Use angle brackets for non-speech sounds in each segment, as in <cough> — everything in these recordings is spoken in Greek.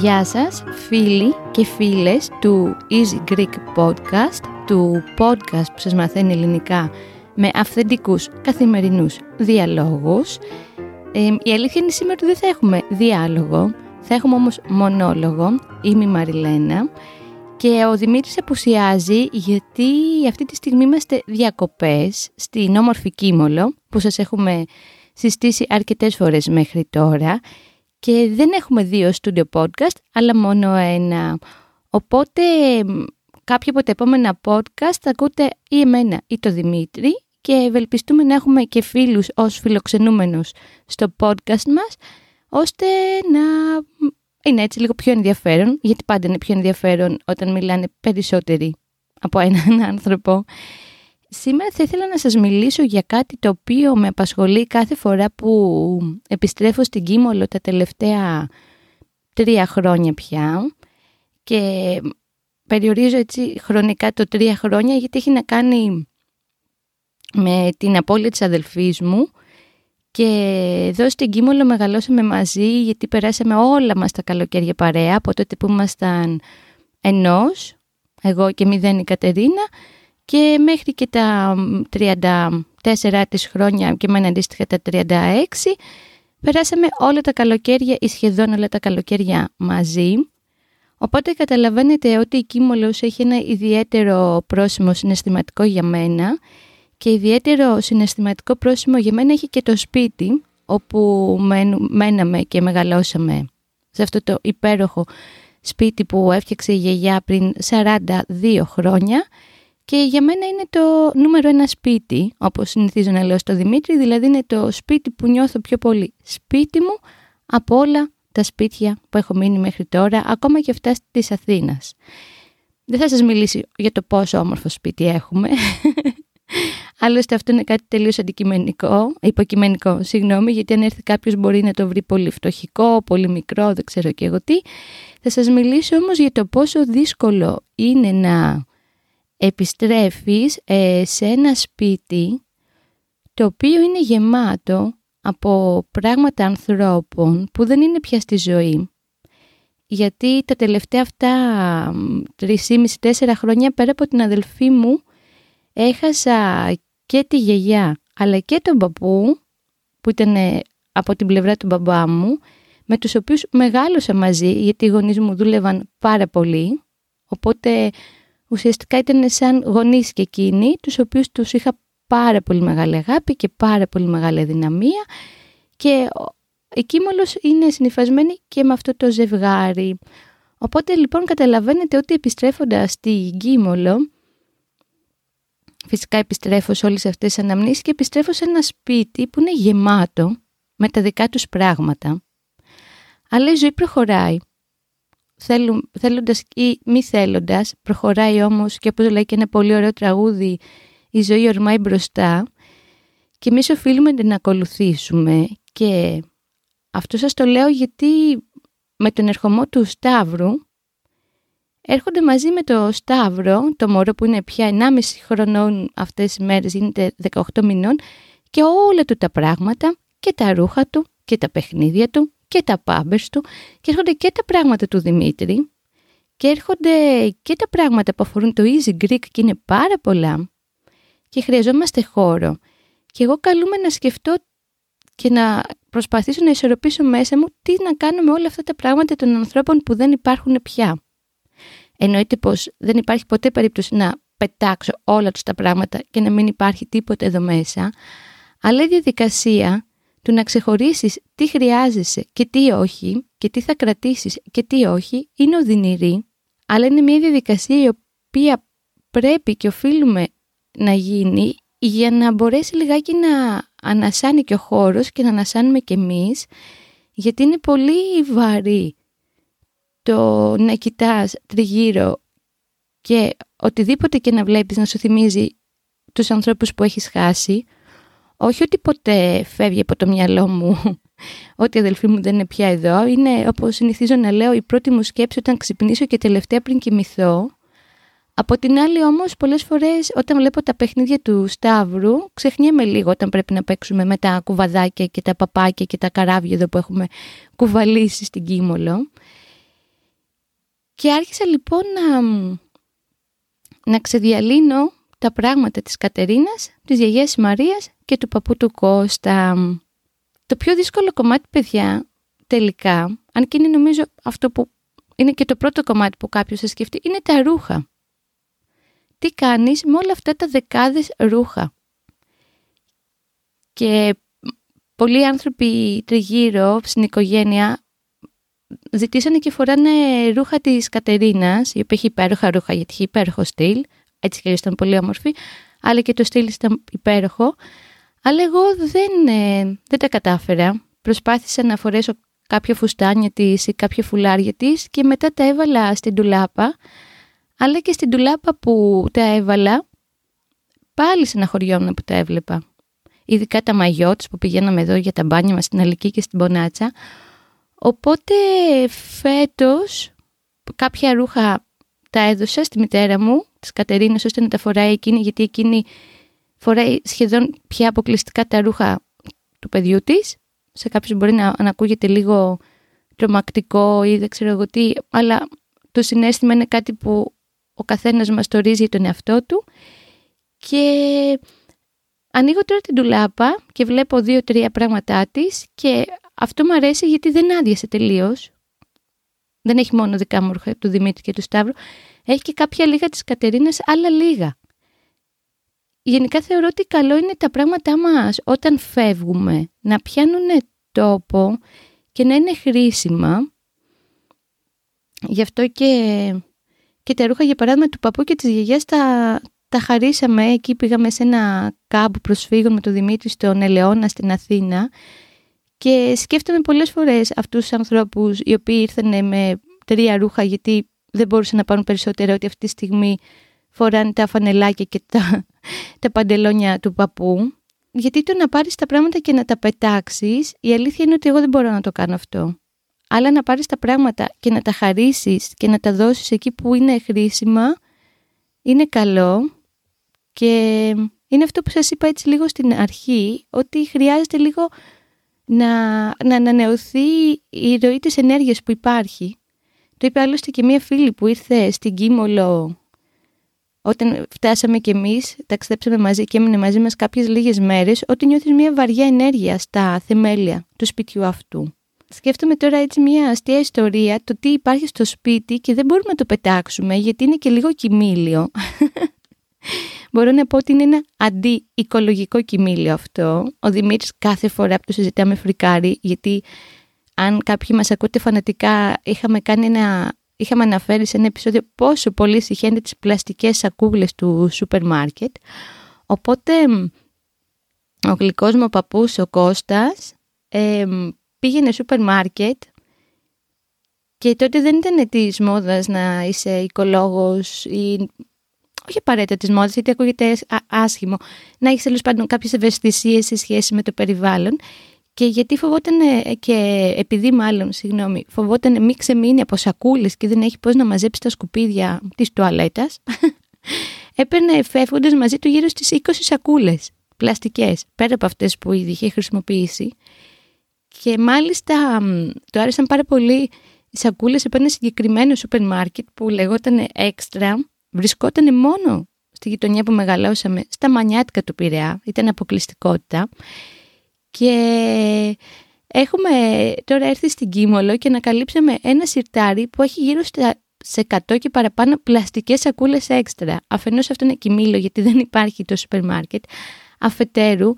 Γεια σας φίλοι και φίλες του Easy Greek Podcast, του podcast που σας μαθαίνει ελληνικά με αυθεντικούς καθημερινούς διαλόγους. Ε, η αλήθεια είναι σήμερα ότι δεν θα έχουμε διάλογο, θα έχουμε όμως μονόλογο. Είμαι η Μαριλένα και ο Δημήτρης απουσιάζει γιατί αυτή τη στιγμή είμαστε διακοπές στην όμορφη Κίμολο που σας έχουμε συστήσει αρκετές φορές μέχρι τώρα και δεν έχουμε δύο studio podcast, αλλά μόνο ένα. Οπότε κάποιο από τα επόμενα podcast θα ακούτε ή εμένα ή το Δημήτρη και ευελπιστούμε να έχουμε και φίλους ως φιλοξενούμενους στο podcast μας, ώστε να είναι έτσι λίγο πιο ενδιαφέρον, γιατί πάντα είναι πιο ενδιαφέρον όταν μιλάνε περισσότεροι από έναν <laughs> άνθρωπο. Σήμερα θα ήθελα να σας μιλήσω για κάτι το οποίο με απασχολεί κάθε φορά που επιστρέφω στην Κίμολο τα τελευταία τρία χρόνια πια και περιορίζω έτσι χρονικά το τρία χρόνια γιατί έχει να κάνει με την απώλεια της αδελφής μου και εδώ στην Κίμολο μεγαλώσαμε μαζί γιατί περάσαμε όλα μας τα καλοκαίρια παρέα από τότε που ήμασταν ενός, εγώ και μηδέν η Κατερίνα και μέχρι και τα 34 της χρόνια και με αντίστοιχα τα 36 περάσαμε όλα τα καλοκαίρια ή σχεδόν όλα τα καλοκαίρια μαζί. Οπότε καταλαβαίνετε ότι η Κίμολος έχει ένα ιδιαίτερο πρόσημο συναισθηματικό για μένα και ιδιαίτερο συναισθηματικό πρόσημο για μένα έχει και το σπίτι όπου μέναμε και μεγαλώσαμε σε αυτό το υπέροχο σπίτι που έφτιαξε η γιαγιά πριν 42 χρόνια και για μένα είναι το νούμερο ένα σπίτι, όπως συνηθίζω να λέω στο Δημήτρη, δηλαδή είναι το σπίτι που νιώθω πιο πολύ σπίτι μου από όλα τα σπίτια που έχω μείνει μέχρι τώρα, ακόμα και αυτά της Αθήνας. Δεν θα σας μιλήσει για το πόσο όμορφο σπίτι έχουμε. Άλλωστε αυτό είναι κάτι τελείως αντικειμενικό, υποκειμενικό, συγγνώμη, γιατί αν έρθει κάποιος μπορεί να το βρει πολύ φτωχικό, πολύ μικρό, δεν ξέρω και εγώ τι. Θα σας μιλήσω όμως για το πόσο δύσκολο είναι να επιστρέφεις ε, σε ένα σπίτι το οποίο είναι γεμάτο από πράγματα ανθρώπων που δεν είναι πια στη ζωή. Γιατί τα τελευταία αυτά 3,5-4 χρόνια πέρα από την αδελφή μου έχασα και τη γιαγιά αλλά και τον παππού που ήταν από την πλευρά του μπαμπά μου με τους οποίους μεγάλωσα μαζί γιατί οι γονείς μου δούλευαν πάρα πολύ οπότε ουσιαστικά ήταν σαν γονείς και εκείνοι, τους οποίους τους είχα πάρα πολύ μεγάλη αγάπη και πάρα πολύ μεγάλη δυναμία και η Κίμολος είναι συνειφασμένη και με αυτό το ζευγάρι. Οπότε λοιπόν καταλαβαίνετε ότι επιστρέφοντας στη Κίμολο, φυσικά επιστρέφω σε όλες αυτές τις αναμνήσεις και επιστρέφω σε ένα σπίτι που είναι γεμάτο με τα δικά τους πράγματα. Αλλά η ζωή προχωράει θέλουν, θέλοντας ή μη θέλοντας, προχωράει όμως και όπως λέει και ένα πολύ ωραίο τραγούδι «Η ζωή ορμάει μπροστά» και εμείς οφείλουμε να ακολουθήσουμε και αυτό σας το λέω γιατί με τον ερχομό του Σταύρου έρχονται μαζί με το Σταύρο, το μωρό που είναι πια 1,5 χρονών αυτές τις μέρες, γίνεται 18 μηνών και όλα του τα πράγματα και τα ρούχα του και τα παιχνίδια του και τα πάμπερς του και έρχονται και τα πράγματα του Δημήτρη και έρχονται και τα πράγματα που αφορούν το Easy Greek και είναι πάρα πολλά και χρειαζόμαστε χώρο. Και εγώ καλούμε να σκεφτώ και να προσπαθήσω να ισορροπήσω μέσα μου τι να κάνω με όλα αυτά τα πράγματα των ανθρώπων που δεν υπάρχουν πια. Εννοείται πως δεν υπάρχει ποτέ περίπτωση να πετάξω όλα τους τα πράγματα και να μην υπάρχει τίποτα εδώ μέσα, αλλά η διαδικασία του να ξεχωρίσεις τι χρειάζεσαι και τι όχι και τι θα κρατήσεις και τι όχι είναι οδυνηρή, αλλά είναι μια διαδικασία η οποία πρέπει και οφείλουμε να γίνει για να μπορέσει λιγάκι να ανασάνει και ο χώρος και να ανασάνουμε και εμείς, γιατί είναι πολύ βαρύ το να κοιτάς τριγύρω και οτιδήποτε και να βλέπεις να σου θυμίζει τους ανθρώπους που έχεις χάσει, όχι ότι ποτέ φεύγει από το μυαλό μου <laughs> ότι η αδελφή μου δεν είναι πια εδώ. Είναι, όπως συνηθίζω να λέω, η πρώτη μου σκέψη όταν ξυπνήσω και τελευταία πριν κοιμηθώ. Από την άλλη όμως πολλές φορές όταν βλέπω τα παιχνίδια του Σταύρου ξεχνιέμαι λίγο όταν πρέπει να παίξουμε με τα κουβαδάκια και τα παπάκια και τα καράβια εδώ που έχουμε κουβαλήσει στην Κίμολο. Και άρχισα λοιπόν να, να ξεδιαλύνω τα πράγματα της Κατερίνας, της γιαγιάς Μαρίας και του παππού του Κώστα. Το πιο δύσκολο κομμάτι, παιδιά, τελικά, αν και είναι νομίζω αυτό που είναι και το πρώτο κομμάτι που κάποιος θα σκεφτεί, είναι τα ρούχα. Τι κάνεις με όλα αυτά τα δεκάδες ρούχα; Και πολλοί άνθρωποι τριγύρω στην οικογένεια ζητήσανε και φοράνε ρούχα της Κατερίνας, η οποία έχει υπέροχα ρούχα γιατί έχει υπέροχο στυλ, έτσι και ήταν πολύ όμορφη, αλλά και το στυλ ήταν υπέροχο. Αλλά εγώ δεν, ε, δεν τα κατάφερα. Προσπάθησα να φορέσω κάποια φουστάνια της ή κάποια φουλάρια της και μετά τα έβαλα στην τουλάπα. Αλλά και στην τουλάπα που τα έβαλα, πάλι στεναχωριόμουν που τα έβλεπα. Ειδικά τα μαγιό που πηγαίναμε εδώ για τα μπάνια μας στην Αλική και στην Πονάτσα. Οπότε φέτος κάποια ρούχα τα έδωσα στη μητέρα μου, της Κατερίνας, ώστε να τα φοράει εκείνη, γιατί εκείνη φοράει σχεδόν πια αποκλειστικά τα ρούχα του παιδιού της. Σε κάποιους μπορεί να, να ακούγεται λίγο τρομακτικό ή δεν ξέρω εγώ τι, αλλά το συνέστημα είναι κάτι που ο καθένας μας το ρίζει για τον εαυτό του. Και ανοίγω τώρα την τουλάπα και βλέπω δύο-τρία πράγματά της και αυτό μου αρέσει γιατί δεν άδειασε τελείως. Δεν έχει μόνο δικά μου ρούχα του Δημήτρη και του Σταύρου. Έχει και κάποια λίγα της Κατερίνας, άλλα λίγα γενικά θεωρώ ότι καλό είναι τα πράγματά μας όταν φεύγουμε να πιάνουν τόπο και να είναι χρήσιμα. Γι' αυτό και, και τα ρούχα για παράδειγμα του παππού και της γιαγιάς τα, τα χαρίσαμε. Εκεί πήγαμε σε ένα κάμπο προσφύγων με τον Δημήτρη στον Ελαιώνα στην Αθήνα και σκέφτομαι πολλές φορές αυτούς τους ανθρώπους οι οποίοι ήρθαν με τρία ρούχα γιατί δεν μπορούσαν να πάρουν περισσότερο ότι αυτή τη στιγμή φοράνε τα φανελάκια και τα, <laughs> τα παντελόνια του παππού. Γιατί το να πάρεις τα πράγματα και να τα πετάξεις, η αλήθεια είναι ότι εγώ δεν μπορώ να το κάνω αυτό. Αλλά να πάρεις τα πράγματα και να τα χαρίσεις και να τα δώσεις εκεί που είναι χρήσιμα, είναι καλό και είναι αυτό που σας είπα έτσι λίγο στην αρχή, ότι χρειάζεται λίγο να, να ανανεωθεί η ροή της ενέργειας που υπάρχει. Το είπε άλλωστε και μία φίλη που ήρθε στην Κίμολο όταν φτάσαμε κι εμείς, ταξιδέψαμε μαζί και έμεινε μαζί μας κάποιες λίγες μέρες, ότι νιώθεις μια βαριά ενέργεια στα θεμέλια του σπιτιού αυτού. Σκέφτομαι τώρα έτσι μια αστεία ιστορία, το τι υπάρχει στο σπίτι και δεν μπορούμε να το πετάξουμε γιατί είναι και λίγο κοιμήλιο. <laughs> Μπορώ να πω ότι είναι ένα αντί-οικολογικό κοιμήλιο αυτό. Ο Δημήτρης κάθε φορά που το συζητάμε φρικάρει, γιατί αν κάποιοι μας ακούτε φανατικά, είχαμε κάνει ένα είχαμε αναφέρει σε ένα επεισόδιο πόσο πολύ συχαίνεται τις πλαστικές σακούλες του σούπερ μάρκετ. Οπότε ο γλυκός μου παππούς ο Κώστας ε, πήγαινε σούπερ μάρκετ και τότε δεν ήταν της μόδας να είσαι οικολόγος ή όχι απαραίτητα τη μόδα, γιατί ακούγεται άσχημο, να έχεις τέλος πάντων κάποιες ευαισθησίες σε σχέση με το περιβάλλον. Και γιατί φοβόταν και επειδή μάλλον, συγγνώμη, φοβόταν μη ξεμείνει από σακούλες και δεν έχει πώς να μαζέψει τα σκουπίδια της τουαλέτας, <laughs> έπαιρνε φεύγοντας μαζί του γύρω στις 20 σακούλες πλαστικές, πέρα από αυτές που ήδη είχε χρησιμοποιήσει. Και μάλιστα του άρεσαν πάρα πολύ οι σακούλες από ένα συγκεκριμένο σούπερ μάρκετ που λεγόταν έξτρα, βρισκόταν μόνο στη γειτονιά που μεγαλώσαμε, στα μανιάτικα του Πειραιά, ήταν αποκλειστικότητα. Και έχουμε τώρα έρθει στην Κίμολο και ανακαλύψαμε ένα σιρτάρι που έχει γύρω στα σε 100 και παραπάνω πλαστικές σακούλες έξτρα. Αφενός αυτό είναι κοιμήλο γιατί δεν υπάρχει το σούπερ μάρκετ. Αφετέρου,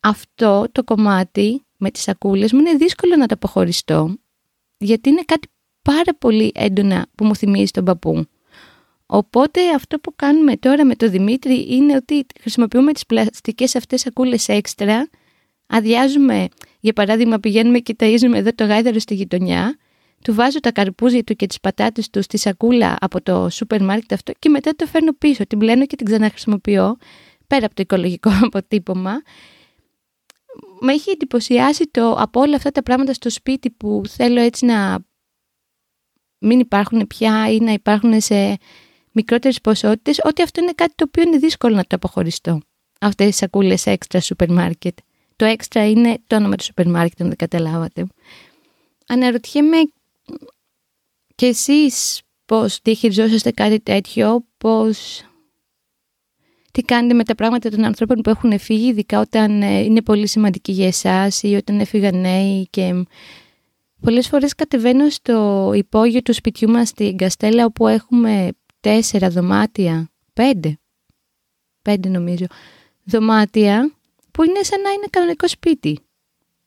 αυτό το κομμάτι με τις σακούλες μου είναι δύσκολο να το αποχωριστώ γιατί είναι κάτι πάρα πολύ έντονα που μου θυμίζει τον παππού. Οπότε αυτό που κάνουμε τώρα με τον Δημήτρη είναι ότι χρησιμοποιούμε τις πλαστικές αυτές σακούλες έξτρα αδειάζουμε, για παράδειγμα πηγαίνουμε και ταΐζουμε εδώ το γάιδαρο στη γειτονιά, του βάζω τα καρπούζια του και τις πατάτες του στη σακούλα από το σούπερ μάρκετ αυτό και μετά το φέρνω πίσω, την πλένω και την ξαναχρησιμοποιώ, πέρα από το οικολογικό <laughs> αποτύπωμα. με έχει εντυπωσιάσει το από όλα αυτά τα πράγματα στο σπίτι που θέλω έτσι να μην υπάρχουν πια ή να υπάρχουν σε μικρότερες ποσότητες, ότι αυτό είναι κάτι το οποίο είναι δύσκολο να το αποχωριστώ. Αυτές οι σακούλες έξτρα σούπερ μάρκετ. Το έξτρα είναι το όνομα του σούπερ μάρκετ, αν δεν καταλάβατε. Αναρωτιέμαι και εσείς πώς διαχειριζόσαστε κάτι τέτοιο, πώς... Τι κάνετε με τα πράγματα των ανθρώπων που έχουν φύγει, ειδικά όταν ε, είναι πολύ σημαντικοί για εσάς ή όταν έφυγαν νέοι και πολλές φορές κατεβαίνω στο υπόγειο του σπιτιού μας στην Καστέλα όπου έχουμε τέσσερα δωμάτια, πέντε, πέντε νομίζω, δωμάτια που είναι σαν να είναι κανονικό σπίτι.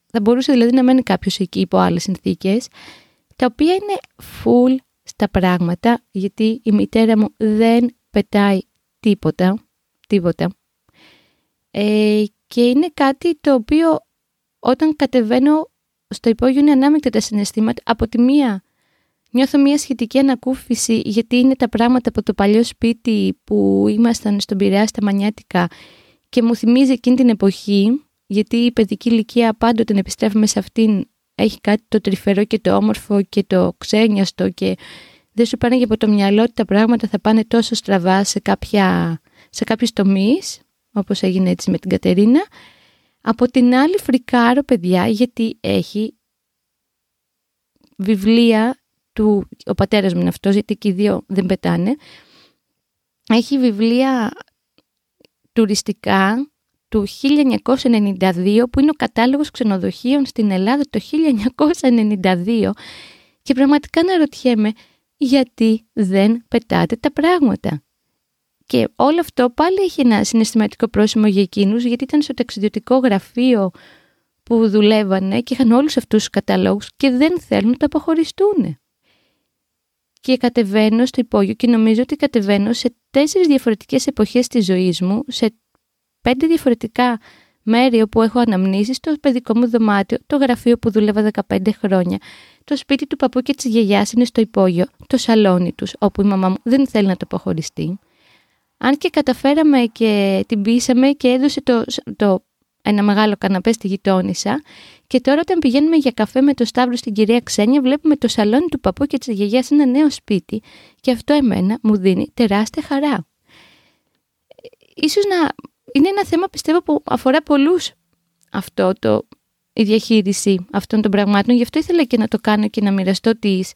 Θα μπορούσε δηλαδή να μένει κάποιος εκεί υπό άλλες συνθήκες, τα οποία είναι full στα πράγματα, γιατί η μητέρα μου δεν πετάει τίποτα, τίποτα. Ε, και είναι κάτι το οποίο όταν κατεβαίνω στο υπόγειο είναι ανάμεικτα τα συναισθήματα. Από τη μία νιώθω μια σχετική ανακούφιση γιατί είναι τα πράγματα από το παλιό σπίτι που ήμασταν στον Πειραιά στα Μανιάτικα και μου θυμίζει εκείνη την εποχή γιατί η παιδική ηλικία πάντοτε να επιστρέφουμε σε αυτήν έχει κάτι το τρυφερό και το όμορφο και το ξένιαστο και δεν σου πάνε και από το μυαλό ότι τα πράγματα θα πάνε τόσο στραβά σε, κάποια, σε κάποιους τομείς, όπως έγινε έτσι με την Κατερίνα. Από την άλλη φρικάρω παιδιά γιατί έχει βιβλία του, ο πατέρας μου είναι αυτός γιατί και οι δύο δεν πετάνε, έχει βιβλία τουριστικά του 1992 που είναι ο κατάλογος ξενοδοχείων στην Ελλάδα το 1992 και πραγματικά να ρωτιέμαι γιατί δεν πετάτε τα πράγματα. Και όλο αυτό πάλι έχει ένα συναισθηματικό πρόσημο για εκείνους γιατί ήταν στο ταξιδιωτικό γραφείο που δουλεύανε και είχαν όλους αυτούς τους καταλόγους και δεν θέλουν να τα αποχωριστούν. Και κατεβαίνω στο υπόγειο και νομίζω ότι κατεβαίνω σε τέσσερις διαφορετικές εποχές της ζωής μου, σε πέντε διαφορετικά μέρη όπου έχω αναμνήσεις, το παιδικό μου δωμάτιο, το γραφείο που δούλευα 15 χρόνια, το σπίτι του παππού και της γιαγιάς είναι στο υπόγειο, το σαλόνι τους, όπου η μαμά μου δεν θέλει να το αποχωριστεί. Αν και καταφέραμε και την πείσαμε και έδωσε το, το ένα μεγάλο καναπέ στη γειτόνισσα και τώρα όταν πηγαίνουμε για καφέ με το Σταύρο στην κυρία Ξένια βλέπουμε το σαλόνι του παππού και της γιαγιάς ένα νέο σπίτι και αυτό εμένα μου δίνει τεράστια χαρά. Ίσως να είναι ένα θέμα πιστεύω που αφορά πολλούς αυτό το, η διαχείριση αυτών των πραγμάτων. Γι' αυτό ήθελα και να το κάνω και να μοιραστώ τις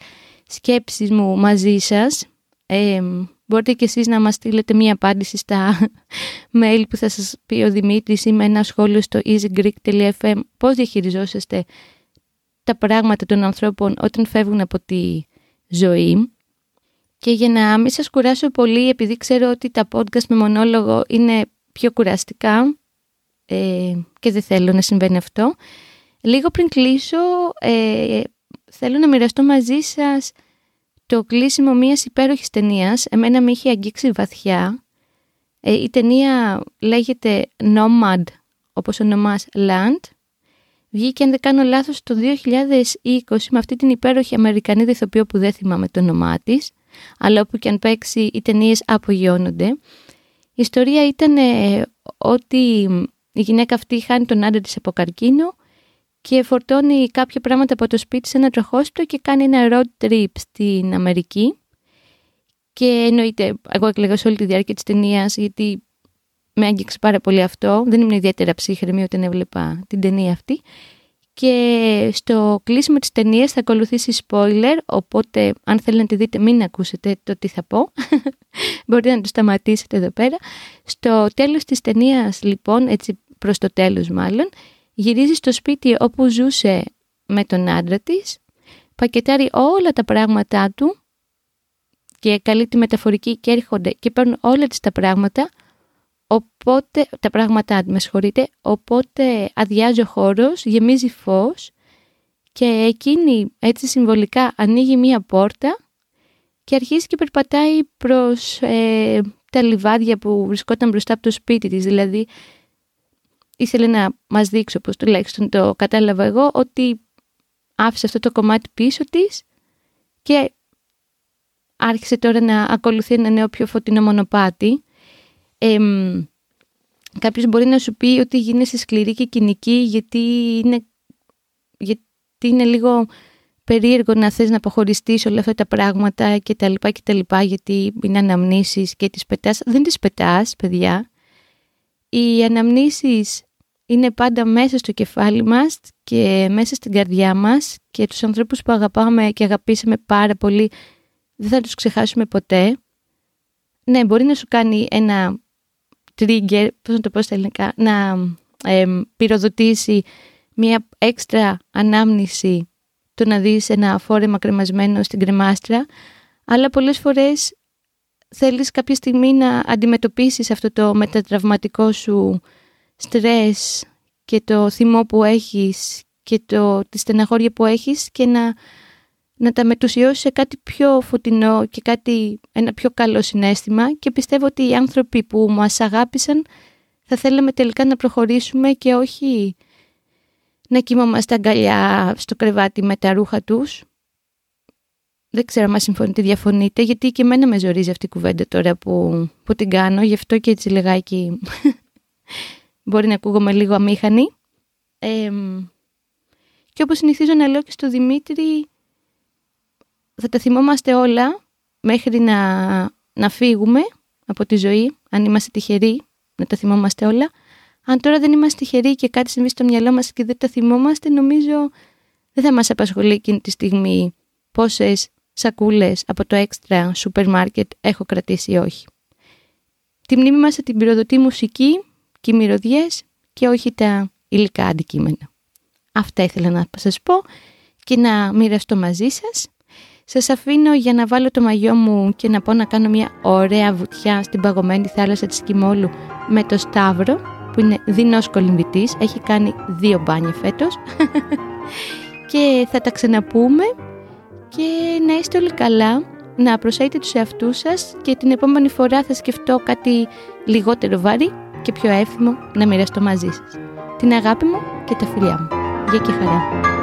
σκέψεις μου μαζί σας. Ε, μπορείτε και εσείς να μας στείλετε μία απάντηση στα <laughs> mail που θα σας πει ο Δημήτρης ή με ένα σχόλιο στο easygreek.fm πώς διαχειριζόσαστε τα πράγματα των ανθρώπων όταν φεύγουν από τη ζωή. Και για να μην σας κουράσω πολύ, επειδή ξέρω ότι τα podcast με μονόλογο είναι πιο κουραστικά ε, και δεν θέλω να συμβαίνει αυτό. Λίγο πριν κλείσω, ε, θέλω να μοιραστώ μαζί σας το κλείσιμο μιας υπέροχης ταινίας. Εμένα με είχε αγγίξει βαθιά. Ε, η ταινία λέγεται Nomad, όπως ονομάς Land. Βγήκε, αν δεν κάνω λάθος, το 2020 με αυτή την υπέροχη Αμερικανή ηθοποιό που δεν θυμάμαι το όνομά της, αλλά όπου και αν παίξει οι ταινίες απογειώνονται. Η ιστορία ήταν ε, ότι η γυναίκα αυτή χάνει τον άντρα της από καρκίνο και φορτώνει κάποια πράγματα από το σπίτι σε ένα τροχόσπιτο και κάνει ένα road trip στην Αμερική. Και εννοείται, εγώ έκλαιγα σε όλη τη διάρκεια της ταινίας γιατί με άγγιξε πάρα πολύ αυτό. Δεν ήμουν ιδιαίτερα ψύχρεμη όταν έβλεπα την ταινία αυτή. Και στο κλείσιμο της ταινίας θα ακολουθήσει spoiler, οπότε αν θέλετε να τη δείτε μην ακούσετε το τι θα πω. <laughs> Μπορείτε να το σταματήσετε εδώ πέρα. Στο τέλος της ταινίας, λοιπόν, έτσι προς το τέλος μάλλον, γυρίζει στο σπίτι όπου ζούσε με τον άντρα της, πακετάρει όλα τα πράγματά του και καλεί τη μεταφορική και έρχονται και παίρνουν όλα τις τα πράγματα Οπότε, τα πράγματα, με συγχωρείτε, οπότε αδειάζει ο χώρος, γεμίζει φως και εκείνη έτσι συμβολικά ανοίγει μία πόρτα και αρχίζει και περπατάει προς ε, τα λιβάδια που βρισκόταν μπροστά από το σπίτι της. Δηλαδή, ήθελε να μας δείξει, όπως τουλάχιστον το κατάλαβα εγώ, ότι άφησε αυτό το κομμάτι πίσω της και άρχισε τώρα να ακολουθεί ένα νέο πιο φωτεινό μονοπάτι κάποιος μπορεί να σου πει ότι γίνεσαι σκληρή και κοινική γιατί είναι, γιατί είναι λίγο περίεργο να θες να αποχωριστείς όλα αυτά τα πράγματα και τα λοιπά και τα λοιπά γιατί είναι αναμνήσεις και τις πετάς. Δεν τις πετάς, παιδιά. Οι αναμνήσεις είναι πάντα μέσα στο κεφάλι μας και μέσα στην καρδιά μας και τους ανθρώπους που αγαπάμε και αγαπήσαμε πάρα πολύ δεν θα τους ξεχάσουμε ποτέ. Ναι, μπορεί να σου κάνει ένα trigger, πώς να το πω στα ελληνικά, να πυροδοτήσει μια έξτρα ανάμνηση το να δεις ένα φόρεμα κρεμασμένο στην κρεμάστρα, αλλά πολλές φορές θέλεις κάποια στιγμή να αντιμετωπίσεις αυτό το μετατραυματικό σου στρες και το θυμό που έχεις και το, τη στεναχώρια που έχεις και να, να τα μετουσιώσεις σε κάτι πιο φωτεινό και κάτι, ένα πιο καλό συνέστημα και πιστεύω ότι οι άνθρωποι που μας αγάπησαν θα θέλαμε τελικά να προχωρήσουμε και όχι να κοιμόμαστε αγκαλιά στο κρεβάτι με τα ρούχα τους. Δεν ξέρω αν συμφωνείτε, διαφωνείτε, γιατί και εμένα με ζορίζει αυτή η κουβέντα τώρα που, που την κάνω, γι' αυτό και έτσι λιγάκι μπορεί να ακούγομαι λίγο αμήχανη. Ε, και όπως συνηθίζω να λέω και στο Δημήτρη, θα τα θυμόμαστε όλα μέχρι να, να φύγουμε από τη ζωή, αν είμαστε τυχεροί να τα θυμόμαστε όλα. Αν τώρα δεν είμαστε τυχεροί και κάτι συμβεί στο μυαλό μας και δεν τα θυμόμαστε, νομίζω δεν θα μας απασχολεί εκείνη τη στιγμή πόσες σακούλες από το έξτρα σούπερ μάρκετ έχω κρατήσει ή όχι. Τη μνήμη μας θα την πυροδοτεί μουσική και οι μυρωδιές και όχι τα υλικά αντικείμενα. Αυτά ήθελα να σας πω και να μοιραστώ μαζί σας. Σας αφήνω για να βάλω το μαγιό μου και να πω να κάνω μια ωραία βουτιά στην παγωμένη θάλασσα της Κιμόλου με το Σταύρο που είναι δεινός κολυμβητής, έχει κάνει δύο μπάνια φέτος <laughs> και θα τα ξαναπούμε και να είστε όλοι καλά, να προσέχετε τους εαυτούς σας και την επόμενη φορά θα σκεφτώ κάτι λιγότερο βάρη και πιο εύθυμο να μοιραστώ μαζί σας. Την αγάπη μου και τα φιλιά μου. Γεια και χαρά.